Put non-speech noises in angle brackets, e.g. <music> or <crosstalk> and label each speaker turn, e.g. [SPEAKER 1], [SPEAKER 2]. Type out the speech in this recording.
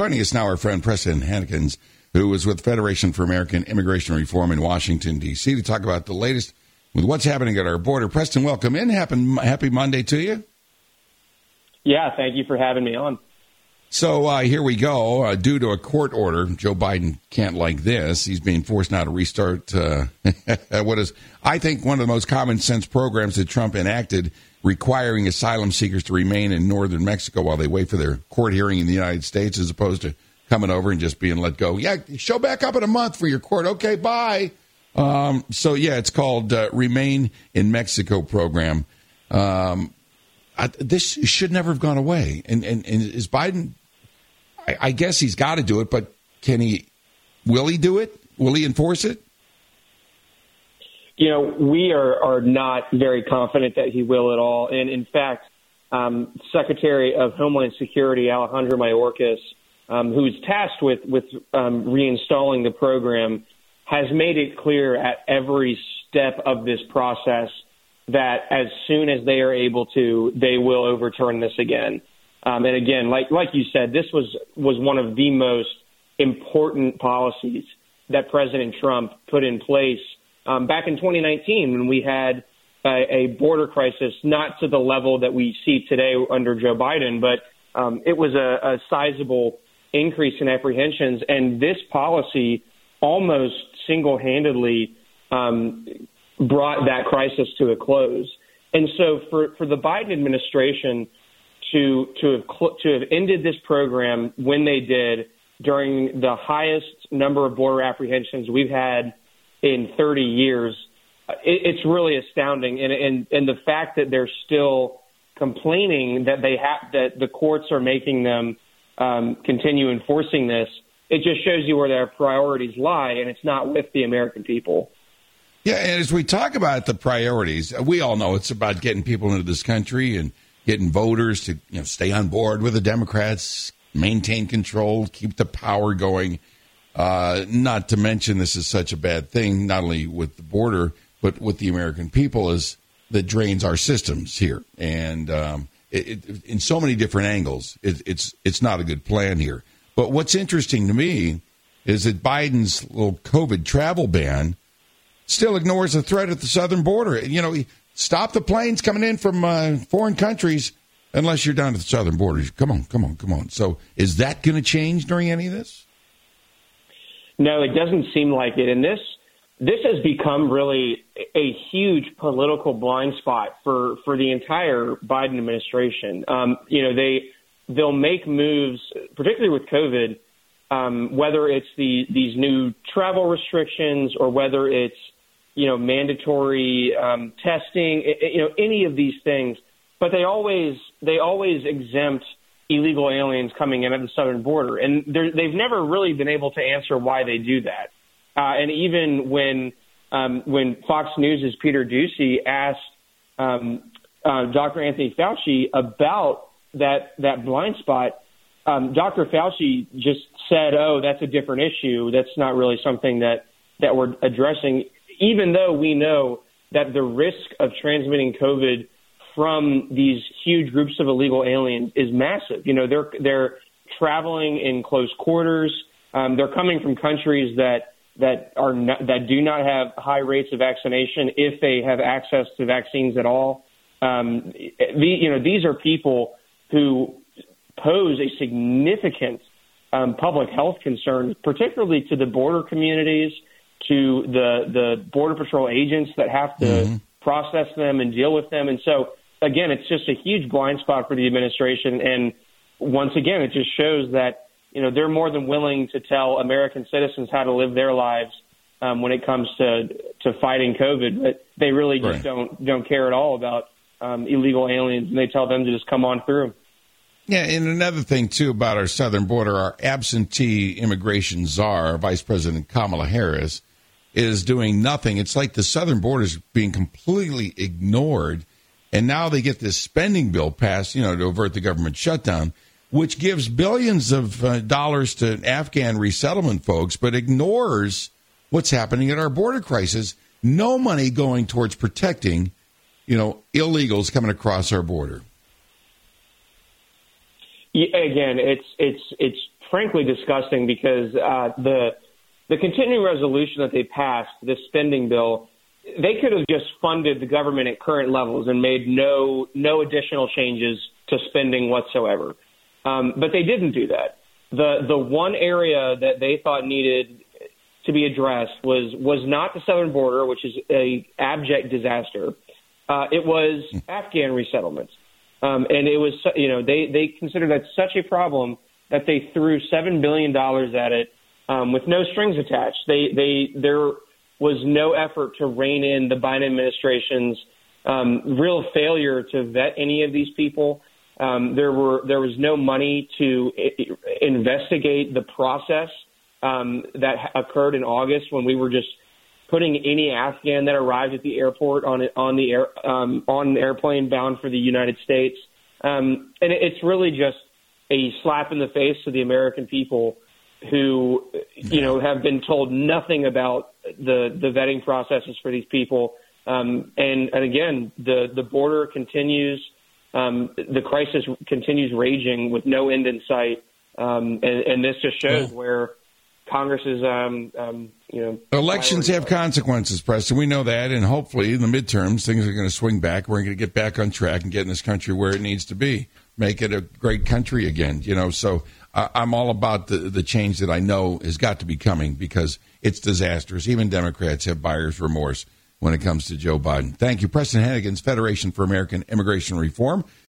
[SPEAKER 1] Joining us now, our friend Preston Huennekens, who was with Federation for American Immigration Reform in Washington, D.C., to talk about the latest with what's happening at our border. Preston, welcome in. Happy, happy Monday to you.
[SPEAKER 2] Yeah, thank you for having me on.
[SPEAKER 1] So uh, here we go. Uh, due to a court order, Joe Biden can't like this. He's being forced now to restart uh, <laughs> what is, I think, one of the most common sense programs that Trump enacted, requiring asylum seekers to remain in northern Mexico while they wait for their court hearing in the United States, as opposed to coming over and just being let go. Yeah, show back up in a month for your court. Okay, bye. Um, so yeah, it's called uh, Remain in Mexico program. Um, I, this should never have gone away. And, and, and is Biden I, I guess he's got to do it, but can he? Will he do it? Will he enforce it?
[SPEAKER 2] You know, we are are not very confident that he will at all. And in fact, um, Secretary of Homeland Security Alejandro Mayorkas, um, who's tasked with with um, reinstalling the program, has made it clear at every step of this process that as soon as they are able to, they will overturn this again. Um, and again, like like you said, this was was one of the most important policies that President Trump put in place um, back in 2019 when we had a, a border crisis, not to the level that we see today under Joe Biden, but um, it was a, a sizable increase in apprehensions, and this policy almost single-handedly um, brought that crisis to a close. And so, for for the Biden administration to to have cl- to have ended this program when they did during the highest number of border apprehensions we've had in 30 years. It, it's really astounding, and, and and the fact that they're still complaining that they have that the courts are making them um, continue enforcing this. It just shows you where their priorities lie, and it's not with the American people.
[SPEAKER 1] Yeah, and as we talk about the priorities, we all know it's about getting people into this country and getting voters to you know stay on board with the Democrats, maintain control, keep the power going. Uh, not to mention, this is such a bad thing, not only with the border, but with the American people, is that drains our systems here, and um, it, it, in so many different angles, it, it's it's not a good plan here. But what's interesting to me is that Biden's little COVID travel ban still ignores the threat at the southern border. You know, Stop the planes coming in from uh, foreign countries unless you're down at the southern border. Come on, come on, come on. So is that going to change during any of this?
[SPEAKER 2] No, it doesn't seem like it. And this this has become really a huge political blind spot for for the entire Biden administration. Um, you know, they they'll make moves, particularly with COVID, um, whether it's the these new travel restrictions or whether it's you know, mandatory um, testing, you know, any of these things. But they always they always exempt illegal aliens coming in at the southern border, and they've never really been able to answer why they do that. Uh, and even when um, when Fox News' Peter Doocy asked um, uh, Dr. Anthony Fauci about that that blind spot, um, Dr. Fauci just said, "Oh, that's a different issue. That's not really something that that we're addressing." even though we know that the risk of transmitting COVID from these huge groups of illegal aliens is massive. You know, they're they're traveling in close quarters. Um, they're coming from countries that that are not, that do not have high rates of vaccination if they have access to vaccines at all. Um, the, you know, these are people who pose a significant um, public health concern, particularly to the border communities to the the border patrol agents that have to mm-hmm. process them and deal with them. And so again, it's just a huge blind spot for the administration. And once again, it just shows that you know they're more than willing to tell American citizens how to live their lives um, when it comes to to fighting COVID, but they really just right. don't don't care at all about um, illegal aliens, and they tell them to just come on through.
[SPEAKER 1] Yeah, and another thing too about our southern border, our absentee immigration czar, Vice President Kamala Harris, is doing nothing. It's like the southern border is being completely ignored. And now they get this spending bill passed, you know, to avert the government shutdown, which gives billions of uh, dollars to Afghan resettlement folks, but ignores what's happening at our border crisis. No money going towards protecting, you know, illegals coming across our border.
[SPEAKER 2] Yeah, again, it's it's it's frankly disgusting because uh, the the continuing resolution that they passed, this spending bill, they could have just funded the government at current levels and made no no additional changes to spending whatsoever. Um, but they didn't do that. The the one area that they thought needed to be addressed was was not the southern border, which is a abject disaster. Uh, it was Afghan resettlements, um, and it was you know they they considered that such a problem that they threw seven billion dollars at it um, with no strings attached. They they there was no effort to rein in the Biden administration's um, real failure to vet any of these people. Um, there were there was no money to I- investigate the process um, that occurred in August when we were just putting any Afghan that arrived at the airport on on the air um, on an airplane bound for the United States. Um, and it's really just a slap in the face to the American people who, you know, have been told nothing about the the vetting processes for these people. Um, and, and again, the the border continues. Um, the crisis continues raging with no end in sight, um, and, and this just shows where Congress is, um, um, you know,
[SPEAKER 1] Elections have consequences, Preston. We know that, and hopefully in the midterms things are going to swing back. We're going to get back on track and get in this country where it needs to be, make it a great country again. You know, so I'm all about the the change that I know has got to be coming because it's disastrous. Even Democrats have buyer's remorse when it comes to Joe Biden. Thank you, Preston Huennekens Federation for American Immigration Reform.